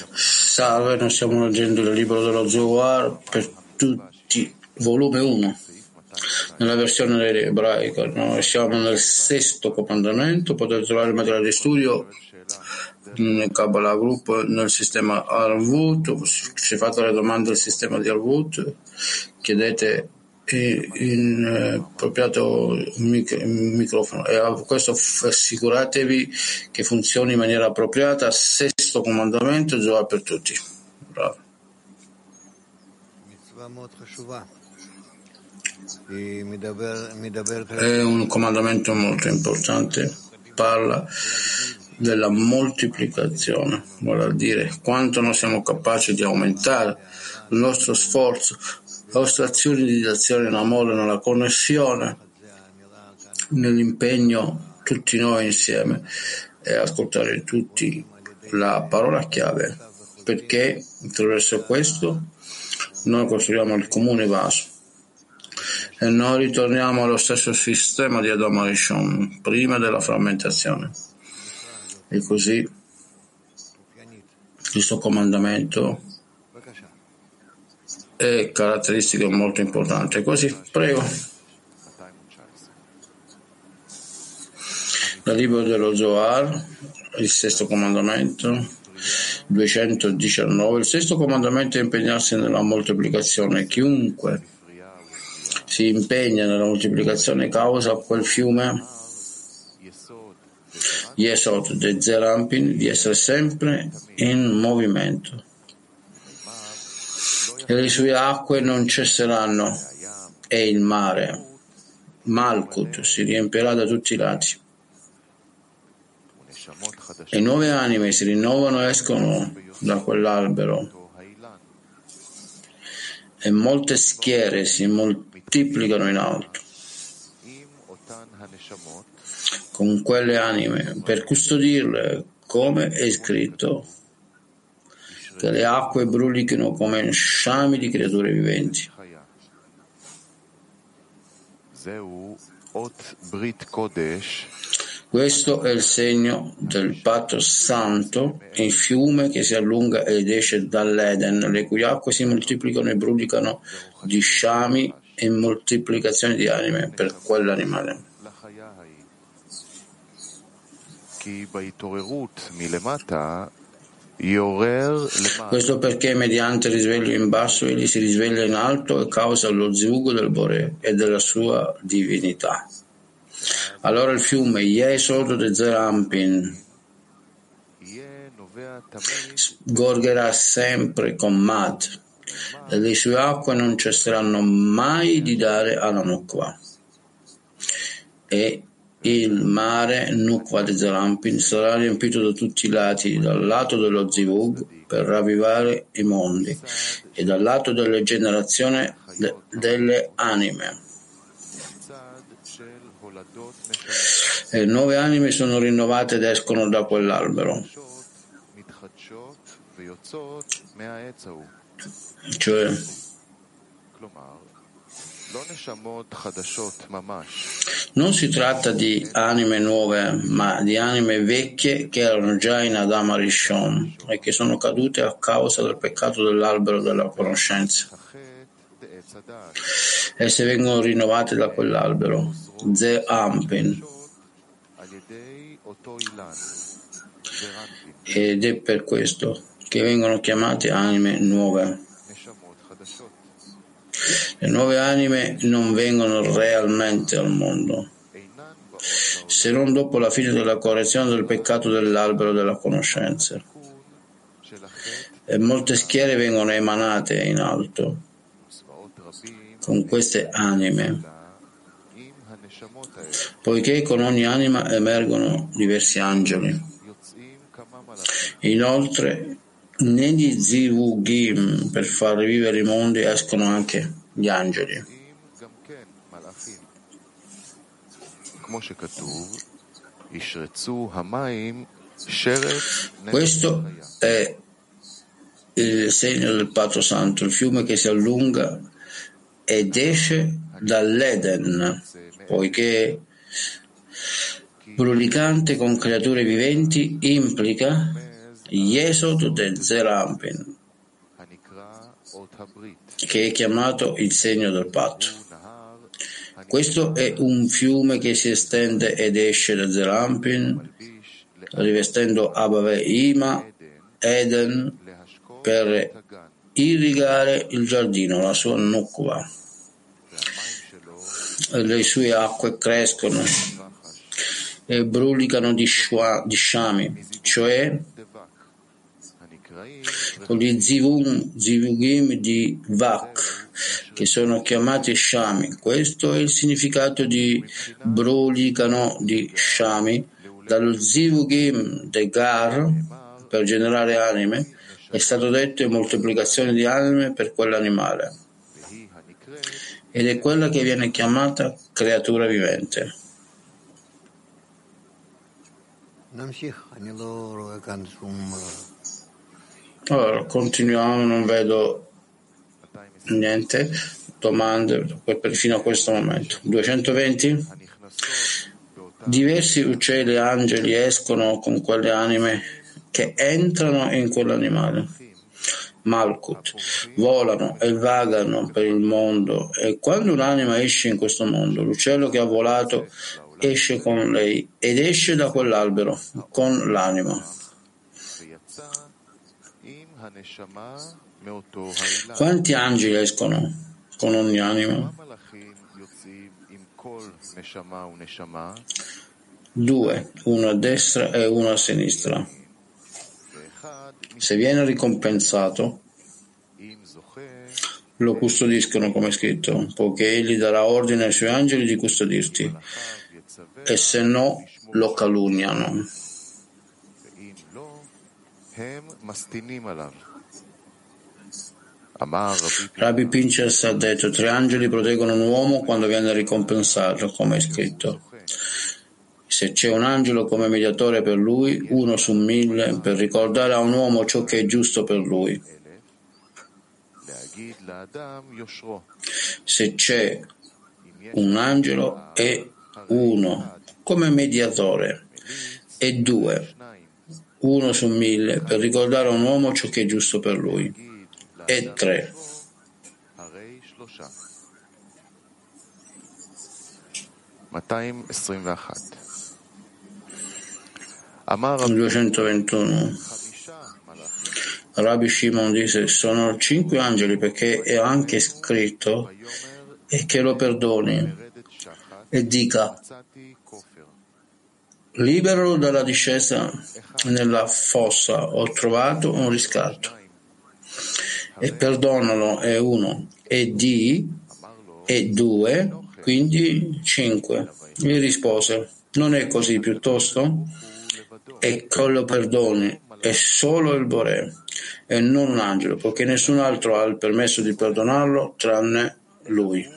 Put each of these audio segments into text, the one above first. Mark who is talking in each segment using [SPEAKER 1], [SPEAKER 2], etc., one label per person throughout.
[SPEAKER 1] Salve, noi stiamo leggendo il libro dello Zohar per tutti, volume 1, nella versione ebraica. Noi siamo nel sesto comandamento, potete trovare il materiale di studio nel Kabbalah Group, nel sistema Arvut, se fate le domande del sistema di Arvut, chiedete in eh, appropriato mic- microfono. E a questo assicuratevi che funzioni in maniera appropriata. Sesto comandamento Zohar per tutti. Bravo. È un comandamento molto importante. Parla della moltiplicazione vuol dire quanto noi siamo capaci di aumentare il nostro sforzo le nostre azioni di azione in amore, nella connessione, nell'impegno tutti noi insieme e ascoltare tutti la parola chiave. Perché attraverso questo noi costruiamo il comune vaso e noi ritorniamo allo stesso sistema di Adam Arishon prima della frammentazione. E così questo comandamento è caratteristica molto importante. Così, prego. Dal libro dello Zohar, il sesto comandamento, 219. Il sesto comandamento è impegnarsi nella moltiplicazione. Chiunque si impegna nella moltiplicazione causa quel fiume Yesod de Zerampin di essere sempre in movimento e le sue acque non cesseranno e il mare, Malkut, si riempirà da tutti i lati. E nuove anime si rinnovano e escono da quell'albero e molte schiere si moltiplicano in alto con quelle anime per custodirle come è scritto che le acque brulichino come sciami di creature viventi. Questo è il segno del patto santo, il fiume che si allunga ed esce dall'Eden, le cui acque si moltiplicano e brulicano di sciami e moltiplicazione di anime per quell'animale. Questo perché mediante risveglio in basso egli si risveglia in alto e causa lo zvugo del Bore e della sua divinità. Allora il fiume Yesod de Zerampin sgorgerà sempre con Mad e le sue acque non cesseranno mai di dare alla Nukva. E il mare Zarampin sarà riempito da tutti i lati, dal lato dello Zivug per ravvivare i mondi e dal lato della generazione de- delle anime. E nuove anime sono rinnovate ed escono da quell'albero. Cioè, non si tratta di anime nuove, ma di anime vecchie che erano già in Adam Arishon e che sono cadute a causa del peccato dell'albero della conoscenza. Esse vengono rinnovate da quell'albero, Ze Ampin. Ed è per questo che vengono chiamate anime nuove. Le nuove anime non vengono realmente al mondo, se non dopo la fine della correzione del peccato dell'albero della conoscenza. E molte schiere vengono emanate in alto con queste anime, poiché con ogni anima emergono diversi angeli. Inoltre, negli zivugim per far rivivere i mondi escono anche gli angeli. Questo è il segno del patto santo, il fiume che si allunga ed esce dall'Eden, poiché brulicante con creature viventi implica Yesod de Zerampin, che è chiamato il segno del patto. Questo è un fiume che si estende ed esce da Zerampin, rivestendo Abave Ima, Eden, per irrigare il giardino, la sua nukva. Le sue acque crescono e brulicano di, shua, di shami, cioè con gli zivum, zivugim di Vak, che sono chiamati Shami. Questo è il significato di brulicano di Shami, dallo zivugim de Gar, per generare anime, è stato detto in moltiplicazione di anime per quell'animale. Ed è quella che viene chiamata creatura vivente. Allora, continuiamo, non vedo niente, domande fino a questo momento. 220? Diversi uccelli e angeli escono con quelle anime che entrano in quell'animale. Malkut, volano e vagano per il mondo e quando un'anima esce in questo mondo, l'uccello che ha volato esce con lei ed esce da quell'albero con l'anima. Quanti angeli escono con ogni anima? Due, uno a destra e uno a sinistra. Se viene ricompensato, lo custodiscono come scritto, poiché egli darà ordine ai suoi angeli di custodirti, e se no lo calunniano. Rabbi Pinchas ha detto tre angeli proteggono un uomo quando viene ricompensato, come è scritto. Se c'è un angelo come mediatore per lui, uno su mille, per ricordare a un uomo ciò che è giusto per lui. Se c'è un angelo, è uno come mediatore. E due, uno su mille, per ricordare a un uomo ciò che è giusto per lui. E tre. 221. Rabbi Shimon dice sono cinque angeli perché è anche scritto e che lo perdoni e dica liberalo dalla discesa nella fossa ho trovato un riscatto. E perdonalo è uno e di e due quindi cinque. Gli rispose non è così piuttosto? E che lo perdoni è solo il Boré e non un angelo, poiché nessun altro ha il permesso di perdonarlo tranne lui.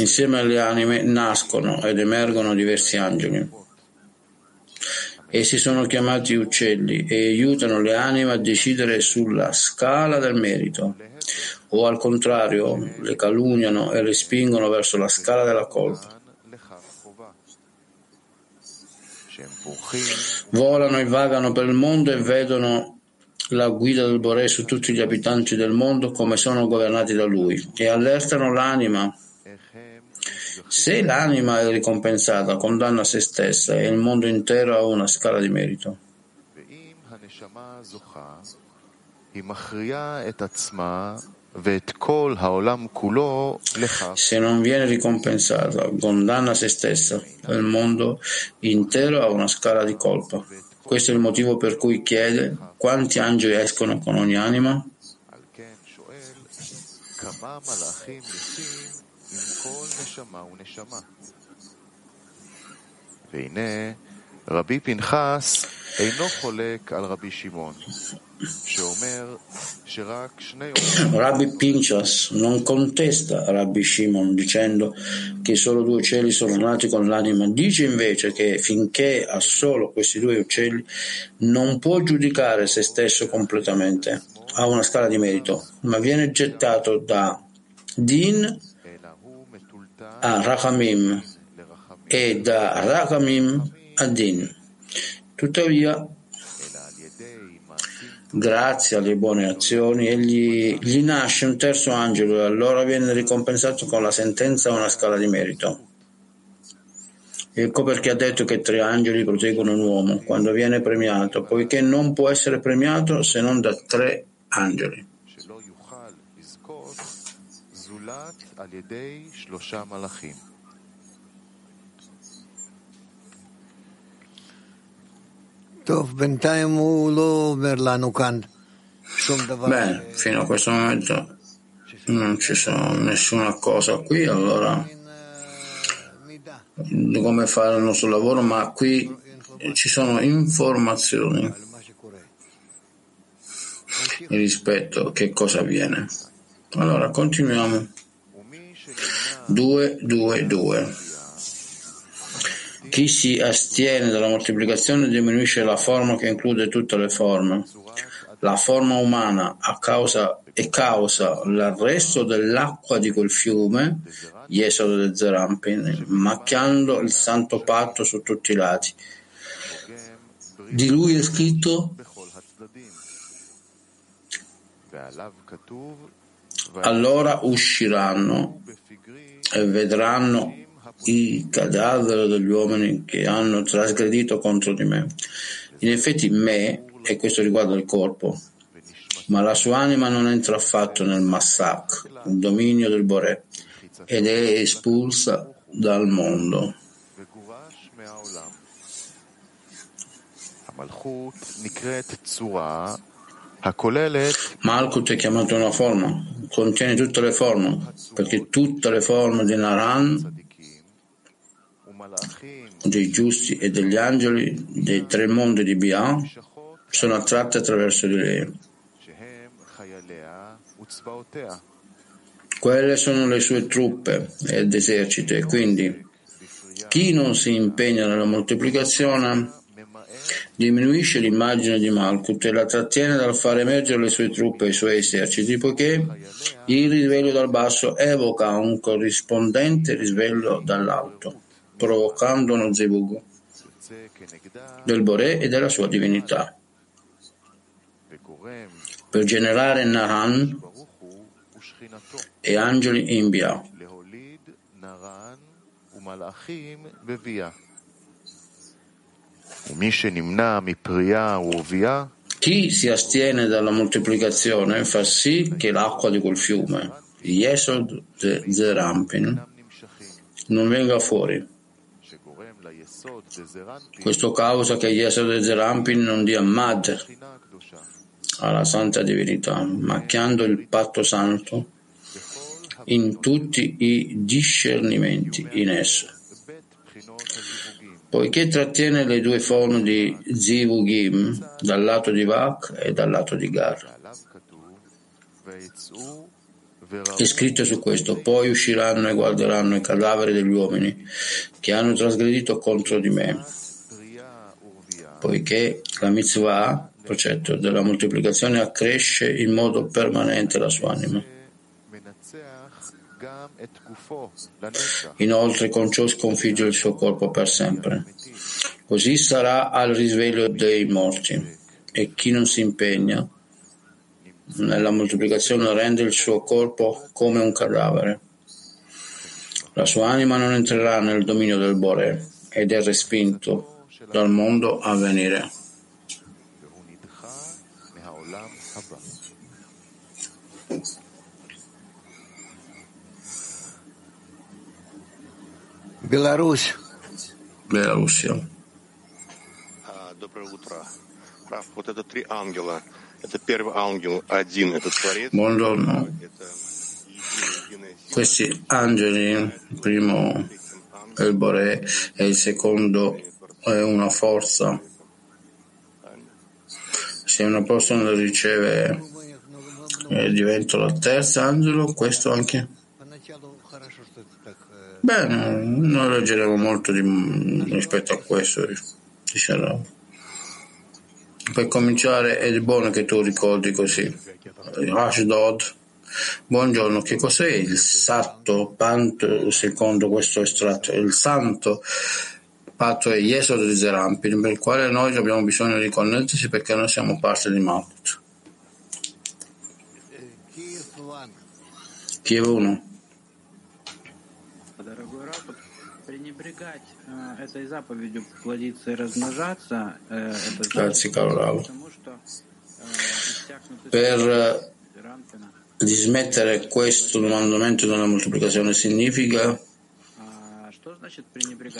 [SPEAKER 1] Insieme alle anime nascono ed emergono diversi angeli. Essi sono chiamati uccelli e aiutano le anime a decidere sulla scala del merito o al contrario le calunniano e le spingono verso la scala della colpa. Volano e vagano per il mondo e vedono la guida del Boré su tutti gli abitanti del mondo come sono governati da lui e allertano l'anima. Se l'anima è ricompensata, condanna se stessa e il mondo intero ha una scala di merito. Se non viene ricompensata, condanna se stessa e il mondo intero ha una scala di colpa. Questo è il motivo per cui chiede quanti angeli escono con ogni anima? Rabbi Pinchas אינו חולק על רבי שמעון, שאומר שרק שני... Rabbi Pinchas non contesta Rabbi Shimon dicendo che solo due uccelli sono nati con l'anima, dice invece che finché ha solo questi due uccelli non può giudicare se stesso completamente, ha una scala di merito, ma viene gettato da Din a Rachamim e da Rachamim a Din. Tuttavia, grazie alle buone azioni, egli, gli nasce un terzo angelo e allora viene ricompensato con la sentenza a una scala di merito. Ecco perché ha detto che tre angeli proteggono un uomo quando viene premiato, poiché non può essere premiato se non da tre angeli. Bene, fino a questo momento non ci sono nessuna cosa qui, allora come fare il nostro lavoro, ma qui ci sono informazioni rispetto a che cosa avviene. Allora, continuiamo. 2, 2, 2. Chi si astiene dalla moltiplicazione diminuisce la forma che include tutte le forme. La forma umana causa, e causa l'arresto dell'acqua di quel fiume, Esodo del Zerampin, macchiando il santo patto su tutti i lati. Di lui è scritto allora usciranno e vedranno i cadaveri degli uomini che hanno trasgredito contro di me. In effetti me, e questo riguarda il corpo, ma la sua anima non entra affatto nel Massak, il dominio del Boré, ed è espulsa dal mondo. Malkut è chiamato una forma, contiene tutte le forme, perché tutte le forme di Naran, dei giusti e degli angeli, dei tre mondi di Bia, sono attratte attraverso di lei. Quelle sono le sue truppe ed eserciti, e quindi chi non si impegna nella moltiplicazione diminuisce l'immagine di Malkut e la trattiene dal far emergere le sue truppe e i suoi eserciti, poiché il risveglio dal basso evoca un corrispondente risveglio dall'alto, provocando uno zebug del Boré e della sua divinità. Per generare Naran e angeli in Bia. Chi si astiene dalla moltiplicazione fa sì che l'acqua di quel fiume, Yesod Zerampin, non venga fuori. Questo causa che Yesod Zerampin non dia Mad alla santa divinità, macchiando il patto santo in tutti i discernimenti in esso poiché trattiene le due forme di Zivugim dal lato di Vak e dal lato di Gar. È scritto su questo, poi usciranno e guarderanno i cadaveri degli uomini che hanno trasgredito contro di me, poiché la mitzvah, precetto della moltiplicazione, accresce in modo permanente la sua anima. Inoltre con ciò sconfigge il suo corpo per sempre. Così sarà al risveglio dei morti e chi non si impegna nella moltiplicazione rende il suo corpo come un cadavere. La sua anima non entrerà nel dominio del Bore ed è respinto dal mondo a venire.
[SPEAKER 2] Беларусь.
[SPEAKER 1] Белоруссия.
[SPEAKER 3] Доброе утро. Раф, вот это три ангела.
[SPEAKER 1] Buongiorno. Questi angeli, il primo è il Bore e il secondo è una forza. Se una persona lo riceve e divento la terza angelo, questo anche. Bene, non leggeremo molto di, rispetto a questo, diciamo. Per cominciare è buono che tu ricordi così. Ashdod Buongiorno, che cos'è il Satto Panto secondo questo estratto? Il Santo patto è Yesodo di Zerampin, per il quale noi abbiamo bisogno di connettersi perché noi siamo parte di Malkut. Kiev 1. Grazie caro Ravo. Per dismettere questo comandamento della moltiplicazione significa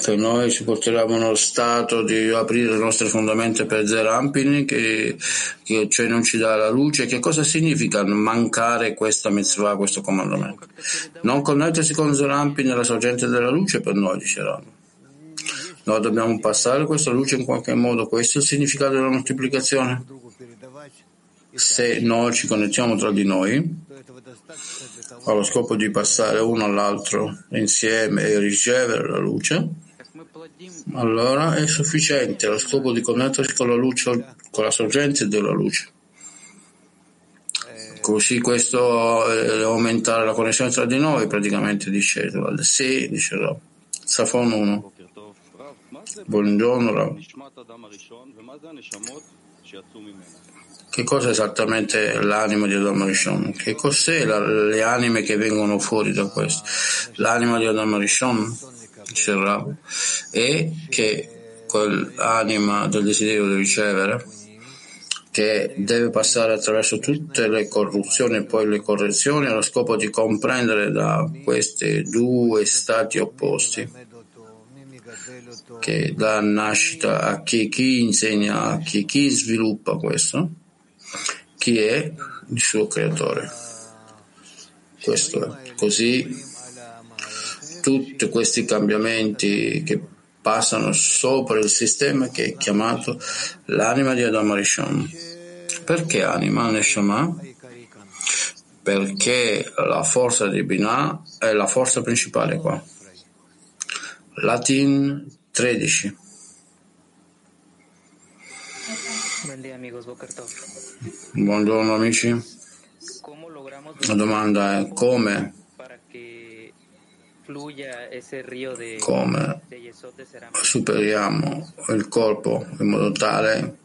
[SPEAKER 1] che noi ci porteremo nello stato di aprire le nostre fondamenta per Zerampini, che, che cioè non ci dà la luce. Che cosa significa mancare questa mitzvah, questo comandamento? Non connettersi con Zerampini, la sorgente della luce, per noi, dice. Noi dobbiamo passare questa luce in qualche modo. Questo è il significato della moltiplicazione. Se noi ci connettiamo tra di noi, allo scopo di passare uno all'altro insieme e ricevere la luce, allora è sufficiente allo scopo di connettersi con la luce, con la sorgente della luce. Così questo è aumentare la connessione tra di noi, praticamente dice Edoald. Sì, dice Rob. Safon 1. Buongiorno Rob. Che cosa è esattamente l'anima di Adam Rishon? Che cos'è la, le anime che vengono fuori da questo? L'anima di Adam Rishon, dice Rab, è che quell'anima del desiderio di ricevere, che deve passare attraverso tutte le corruzioni e poi le correzioni allo scopo di comprendere da questi due stati opposti che dà nascita a chi, chi insegna, a chi, chi sviluppa questo chi è il suo creatore. Questo è. Così tutti questi cambiamenti che passano sopra il sistema che è chiamato l'anima di Adam Rishon. Perché anima Neshama? Perché la forza di Binah è la forza principale qua. Latin 13. Buongiorno amici. La domanda è come come superiamo il corpo in modo tale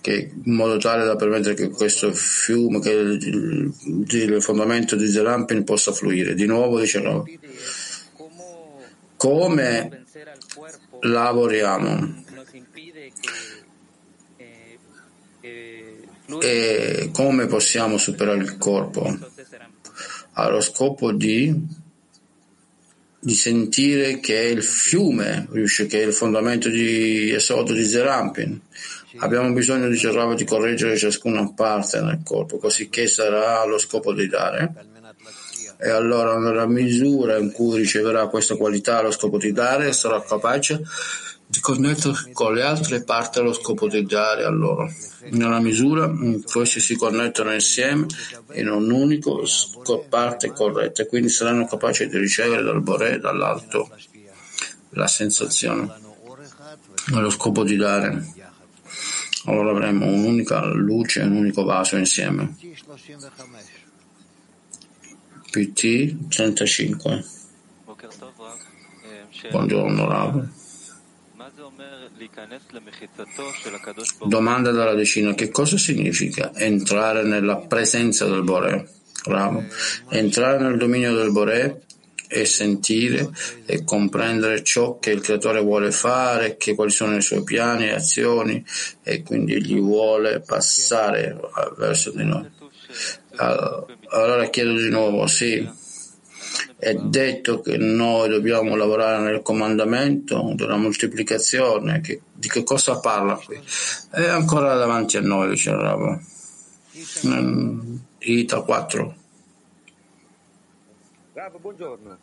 [SPEAKER 1] che, in modo tale da permettere che questo fiume, che il, il, il fondamento di Zerampin possa fluire. Di nuovo dice no. Come lavoriamo e come possiamo superare il corpo? Allo scopo di, di sentire che è il fiume, che è il fondamento di Esodo di Zerampin. Abbiamo bisogno di cercare di correggere ciascuna parte nel corpo, così che sarà lo scopo di dare. E allora nella misura in cui riceverà questa qualità allo scopo di dare, sarà capace di connettersi con le altre parti allo scopo di dare a loro. Nella misura in cui si connettono insieme in un unico parte corretta, quindi saranno capaci di ricevere dal Boré, dall'alto, la sensazione, allo scopo di dare. Allora avremo un'unica luce, un unico vaso insieme. PT 35. Buongiorno Rav. Domanda dalla decina, che cosa significa entrare nella presenza del Boré? Bravo. Entrare nel dominio del Boré e sentire e comprendere ciò che il creatore vuole fare, che quali sono i suoi piani e azioni e quindi gli vuole passare verso di noi. Allora chiedo di nuovo, sì, è detto che noi dobbiamo lavorare nel comandamento della moltiplicazione. Che, di che cosa parla qui? È ancora davanti a noi, dice Rabo. Ita 4.
[SPEAKER 2] Rabo, buongiorno.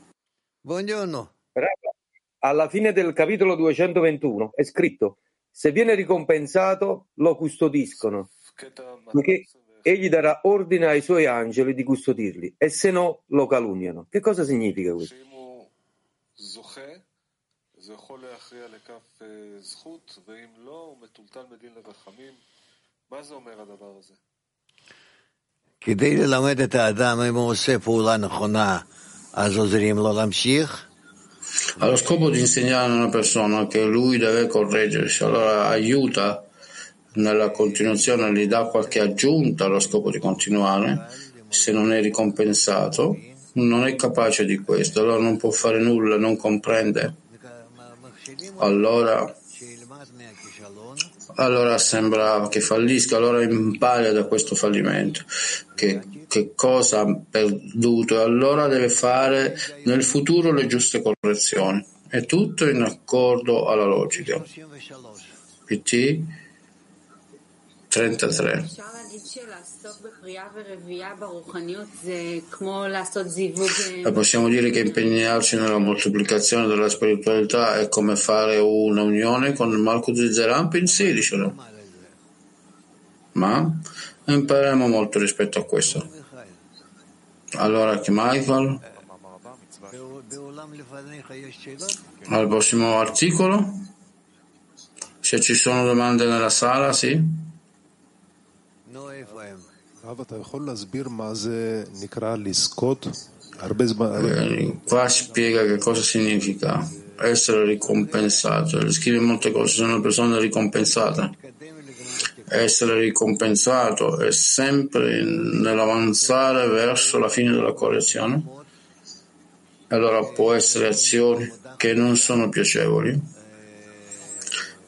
[SPEAKER 4] Buongiorno.
[SPEAKER 2] Rabo, alla fine del capitolo 221 è scritto se viene ricompensato lo custodiscono. Perché egli darà ordine ai suoi angeli di custodirli e se no lo calunniano. Che cosa significa questo?
[SPEAKER 4] כדי ללמד את האדם אם הוא עושה פעולה נכונה, אז עוזרים לו להמשיך.
[SPEAKER 1] allo scopo di insegnare a una persona che lui deve correggersi, allora aiuta nella continuazione, gli dà qualche aggiunta allo scopo di continuare, se non è ricompensato, non è capace di questo, allora non può fare nulla, non comprende. Allora, allora sembra che fallisca, allora impara da questo fallimento che, che cosa ha perduto e allora deve fare nel futuro le giuste correzioni. È tutto in accordo alla logica. PT 33. E possiamo dire che impegnarci nella moltiplicazione della spiritualità è come fare una unione con il Malchut di Zerampin? Sì, dicelo. Ma impareremo molto rispetto a questo. Allora, che Michael? Al prossimo articolo? Se ci sono domande nella sala, sì? Qua spiega che cosa significa essere ricompensato. Scrive molte cose, sono persone ricompensate. Essere ricompensato è sempre nell'avanzare verso la fine della correzione. Allora può essere azioni che non sono piacevoli,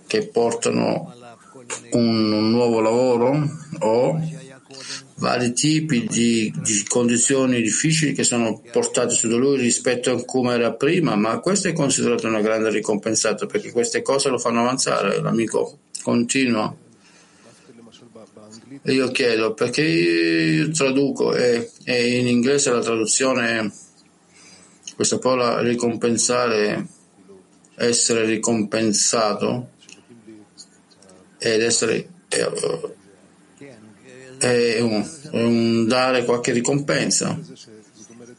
[SPEAKER 1] che portano un nuovo lavoro o vari tipi di, di, condizioni difficili che sono portate su di lui rispetto a come era prima, ma questo è considerato una grande ricompensata perché queste cose lo fanno avanzare, l'amico continua. Io chiedo perché io traduco e, e in inglese la traduzione questa parola ricompensare, essere ricompensato ed essere è un, è un dare qualche ricompensa.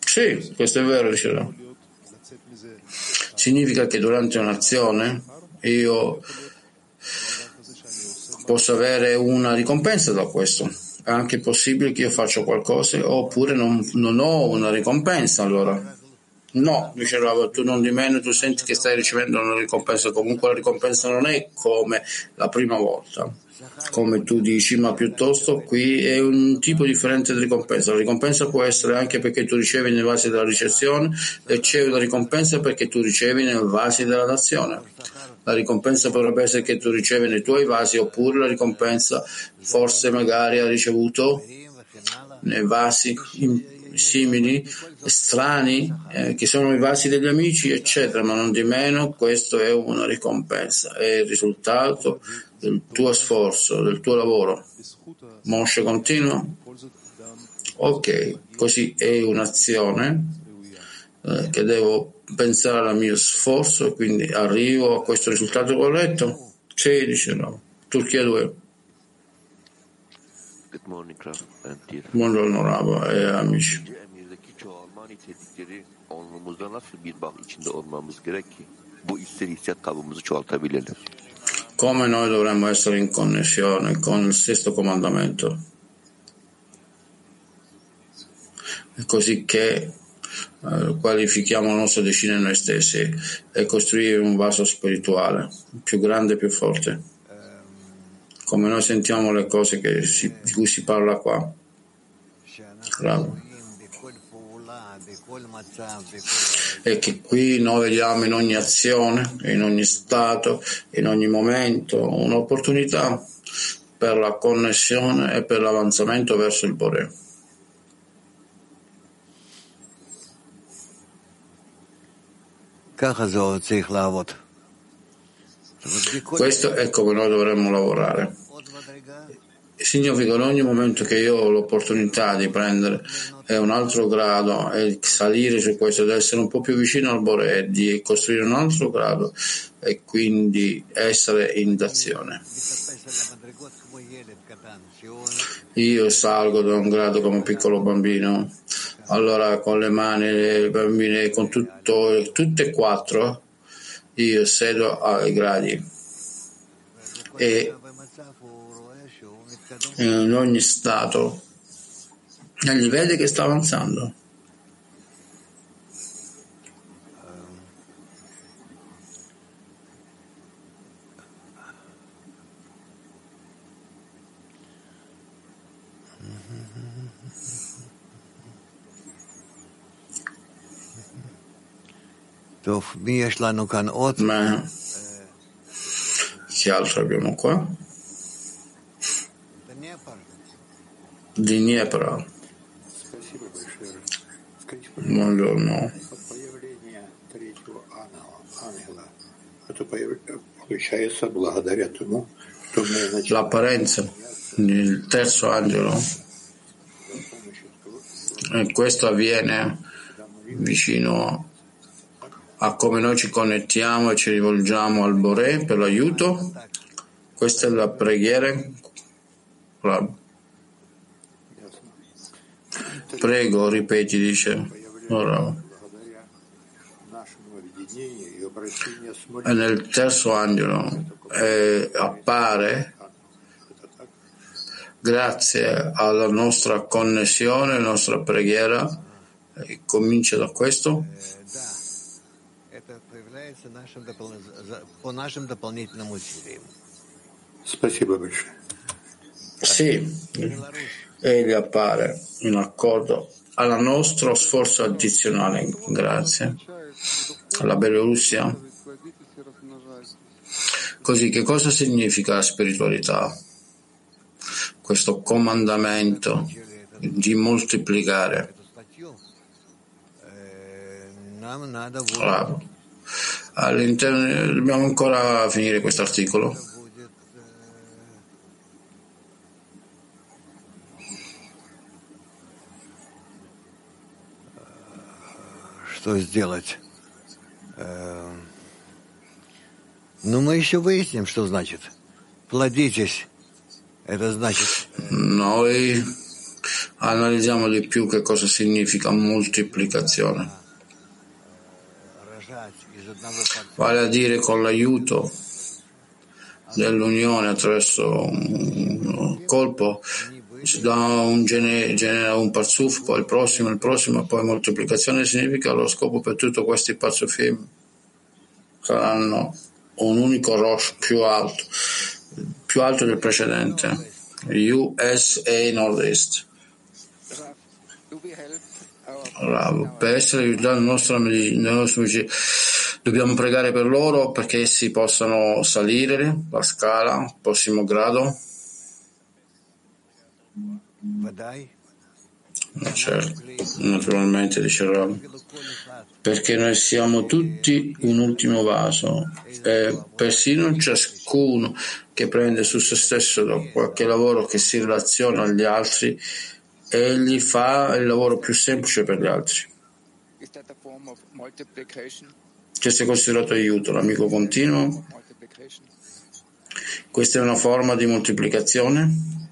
[SPEAKER 1] Sì, questo è vero, diceva. Significa che durante un'azione io posso avere una ricompensa da questo. È anche possibile che io faccia qualcosa oppure non, non ho una ricompensa allora. No, diceva tu non di meno, tu senti che stai ricevendo una ricompensa, comunque la ricompensa non è come la prima volta come tu dici, ma piuttosto qui è un tipo differente di ricompensa. La ricompensa può essere anche perché tu ricevi nei vasi della ricezione e c'è una ricompensa perché tu ricevi nei vasi della nazione. La ricompensa potrebbe essere che tu ricevi nei tuoi vasi oppure la ricompensa forse magari ha ricevuto nei vasi simili, strani, eh, che sono i vasi degli amici, eccetera, ma non di meno questo è una ricompensa, è il risultato del tuo sforzo, del tuo lavoro. Moshe continua? Ok, così è un'azione eh, che devo pensare al mio sforzo e quindi arrivo a questo risultato corretto? Sì, dice no. Turchia 2.
[SPEAKER 5] Ister hissiyat kabımızı çoğaltabilelim.
[SPEAKER 1] come noi dovremmo essere in connessione con il sesto comandamento, così che eh, qualifichiamo la nostra decina noi stessi e costruire un vaso spirituale più grande e più forte, come noi sentiamo le cose si, di cui si parla qua. Bravo e che qui noi vediamo in ogni azione, in ogni stato, in ogni momento un'opportunità per la connessione e per l'avanzamento verso il Bore. Questo è come noi dovremmo lavorare significa in ogni momento che io ho l'opportunità di prendere un altro grado e salire su questo, di essere un po' più vicino al Bore, di costruire un altro grado e quindi essere in azione. Io salgo da un grado come un piccolo bambino, allora con le mani, le bambine, con tutto, tutte e quattro, io sedo ai gradi e in ogni stato Egli vede che sta avanzando. Ma che altro abbiamo qua? Di Dniepra. Buongiorno. L'apparenza del terzo angelo. E questo avviene vicino a come noi ci connettiamo e ci rivolgiamo al Bore per l'aiuto. Questa è la preghiera. Prego, ripeti, dice. Ora. E nel terzo angelo eh, appare grazie alla nostra connessione, alla nostra preghiera. E comincia da questo. Sì, egli appare in accordo al nostro sforzo addizionale. Grazie. Alla Bielorussia. Così, che cosa significa spiritualità? Questo comandamento di moltiplicare. Bravo. All'interno, dobbiamo ancora finire questo articolo.
[SPEAKER 4] Что сделать? Ну, мы еще выясним, что значит. Плодитесь. Это значит...
[SPEAKER 1] Noi analizziamo di più che cosa significa moltiplicazione. vale a dire con l'aiuto dell'unione attraverso un colpo dà un, gene, genera un parzuf, poi il prossimo, il prossimo, poi moltiplicazione significa lo scopo per tutti questi parzufim saranno un unico Rosh più alto, più alto del precedente, USA Nord-Est. Per essere aiutati nel nostro, nel Dobbiamo pregare per loro perché essi possano salire la scala, prossimo grado. Certo, naturalmente dice Rav, perché noi siamo tutti un ultimo vaso e persino ciascuno che prende su se stesso da qualche lavoro che si relaziona agli altri, egli fa il lavoro più semplice per gli altri. Che sia considerato aiuto, l'amico continuo. Questa è una forma di moltiplicazione.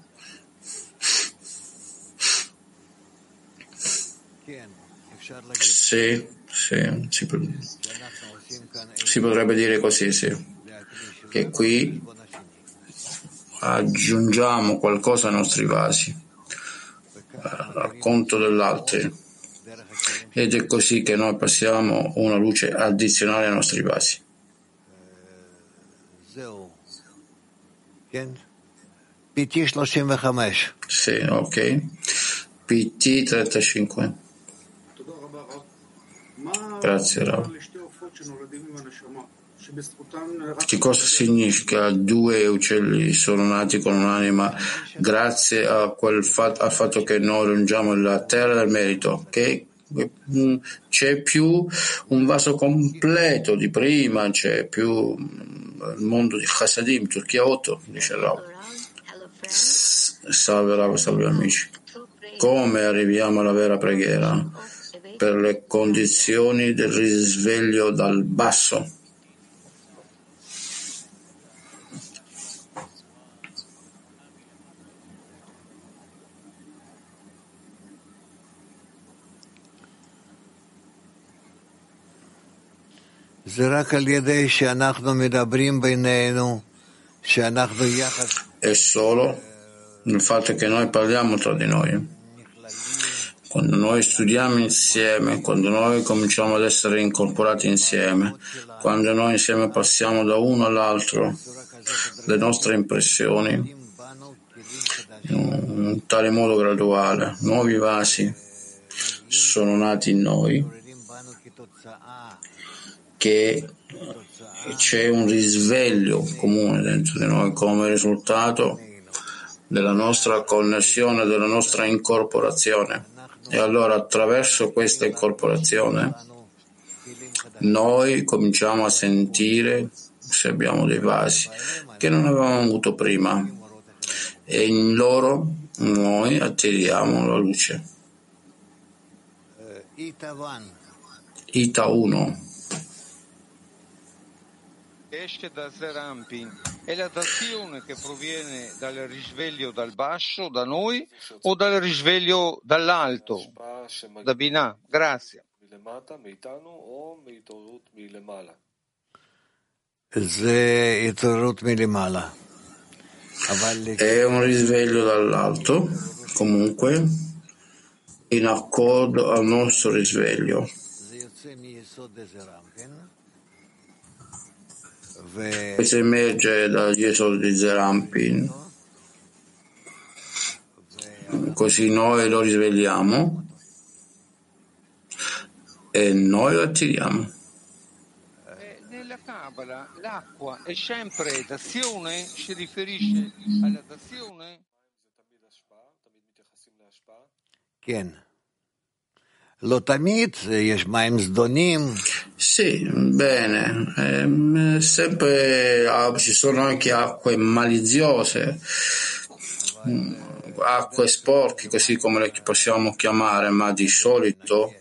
[SPEAKER 1] Sì, sì, si, si potrebbe dire così, sì, che qui aggiungiamo qualcosa ai nostri vasi, al conto dell'altro. Ed è così che noi passiamo una luce addizionale ai nostri vasi. Sì, ok. PT 35. Grazie Rav. Che cosa significa due uccelli sono nati con un'anima grazie a quel fat- al fatto che noi raggiungiamo la terra del merito? Che c'è più un vaso completo di prima, c'è più il mondo di Hasadim, Turchia 8, dice Rav. Salve Rav, salve amici. Come arriviamo alla vera preghiera? Per le condizioni del risveglio dal basso. È solo il fatto che noi parliamo tra di noi quando noi studiamo insieme, quando noi cominciamo ad essere incorporati insieme, quando noi insieme passiamo da uno all'altro le nostre impressioni in tale modo graduale, nuovi vasi sono nati in noi, che c'è un risveglio comune dentro di noi come risultato della nostra connessione, della nostra incorporazione. E allora attraverso questa incorporazione noi cominciamo a sentire se abbiamo dei vasi che non avevamo avuto prima. E in loro noi attiriamo la luce. Ita 1
[SPEAKER 6] esce da Zerampin è la dazione che proviene dal risveglio dal basso, da noi, o dal risveglio dall'alto, da Binah? Grazie.
[SPEAKER 1] È un risveglio dall'alto, comunque, in accordo al nostro risveglio. Essa emerge da Gesù di Zerampin. Così noi lo risvegliamo e noi lo attiriamo.
[SPEAKER 6] Eh, nella Kabbalah l'acqua è sempre d'azione, si riferisce alla d'azione?
[SPEAKER 4] Ken. Lotamit, eh, Yeshmaim Zdonim.
[SPEAKER 1] Sì, bene. Ehm, sempre ah, ci sono anche acque maliziose, mm, acque sporche, così come le possiamo chiamare, ma di solito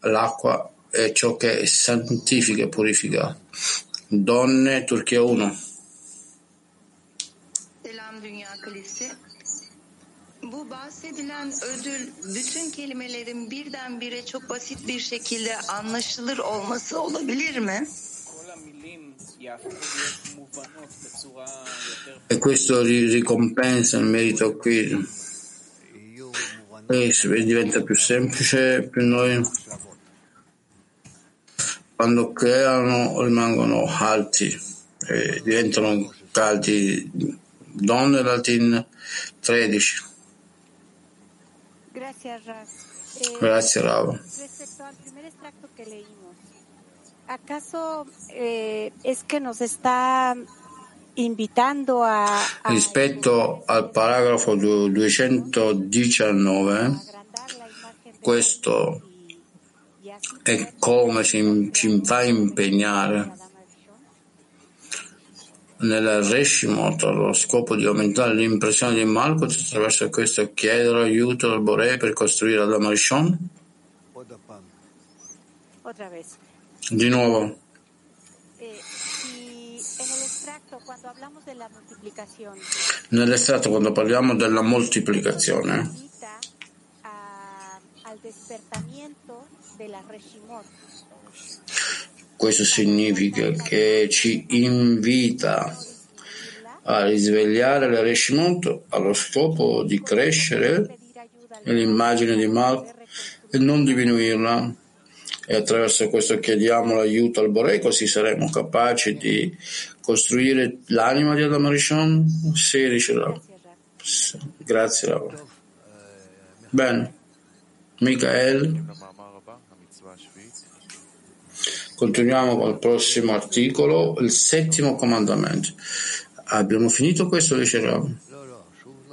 [SPEAKER 1] l'acqua è ciò che santifica e purifica. Donne, Turchia 1.
[SPEAKER 7] Selam Dünya Kalesi. Bu bahsedilen ödül bütün kelimelerin birdenbire çok basit bir şekilde anlaşılır olması olabilir mi?
[SPEAKER 1] E questo ri- ricompensa il merito qui. E si- diventa più semplice, più noi quando creano rimangono alti, e diventano caldi. Donne Latin 13.
[SPEAKER 8] A, a
[SPEAKER 1] Rispetto al paragrafo du- 219,
[SPEAKER 8] agrandar la imagen de
[SPEAKER 1] questo è come ci, ci fa impegnare? nel Reshimot allo scopo di aumentare l'impressione di Malkut attraverso questo chiedere aiuto al Boré per costruire la Marishon? Di nuovo. Nell'estratto quando parliamo della moltiplicazione questo significa che ci invita a risvegliare la Reshimot allo scopo di crescere nell'immagine di Malkut e non diminuirla. E attraverso questo chiediamo l'aiuto al Boré, così saremo capaci di costruire l'anima di Adam Rishon? Sì, dice Rav. Sì, Grazie Rav. Bene. Michael, continuiamo col prossimo articolo, il settimo comandamento. Abbiamo finito questo, dice Rav?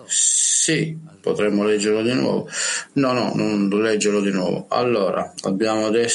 [SPEAKER 1] Sì, potremmo leggerlo di nuovo. No, no, non leggerlo di nuovo. Allora, abbiamo adesso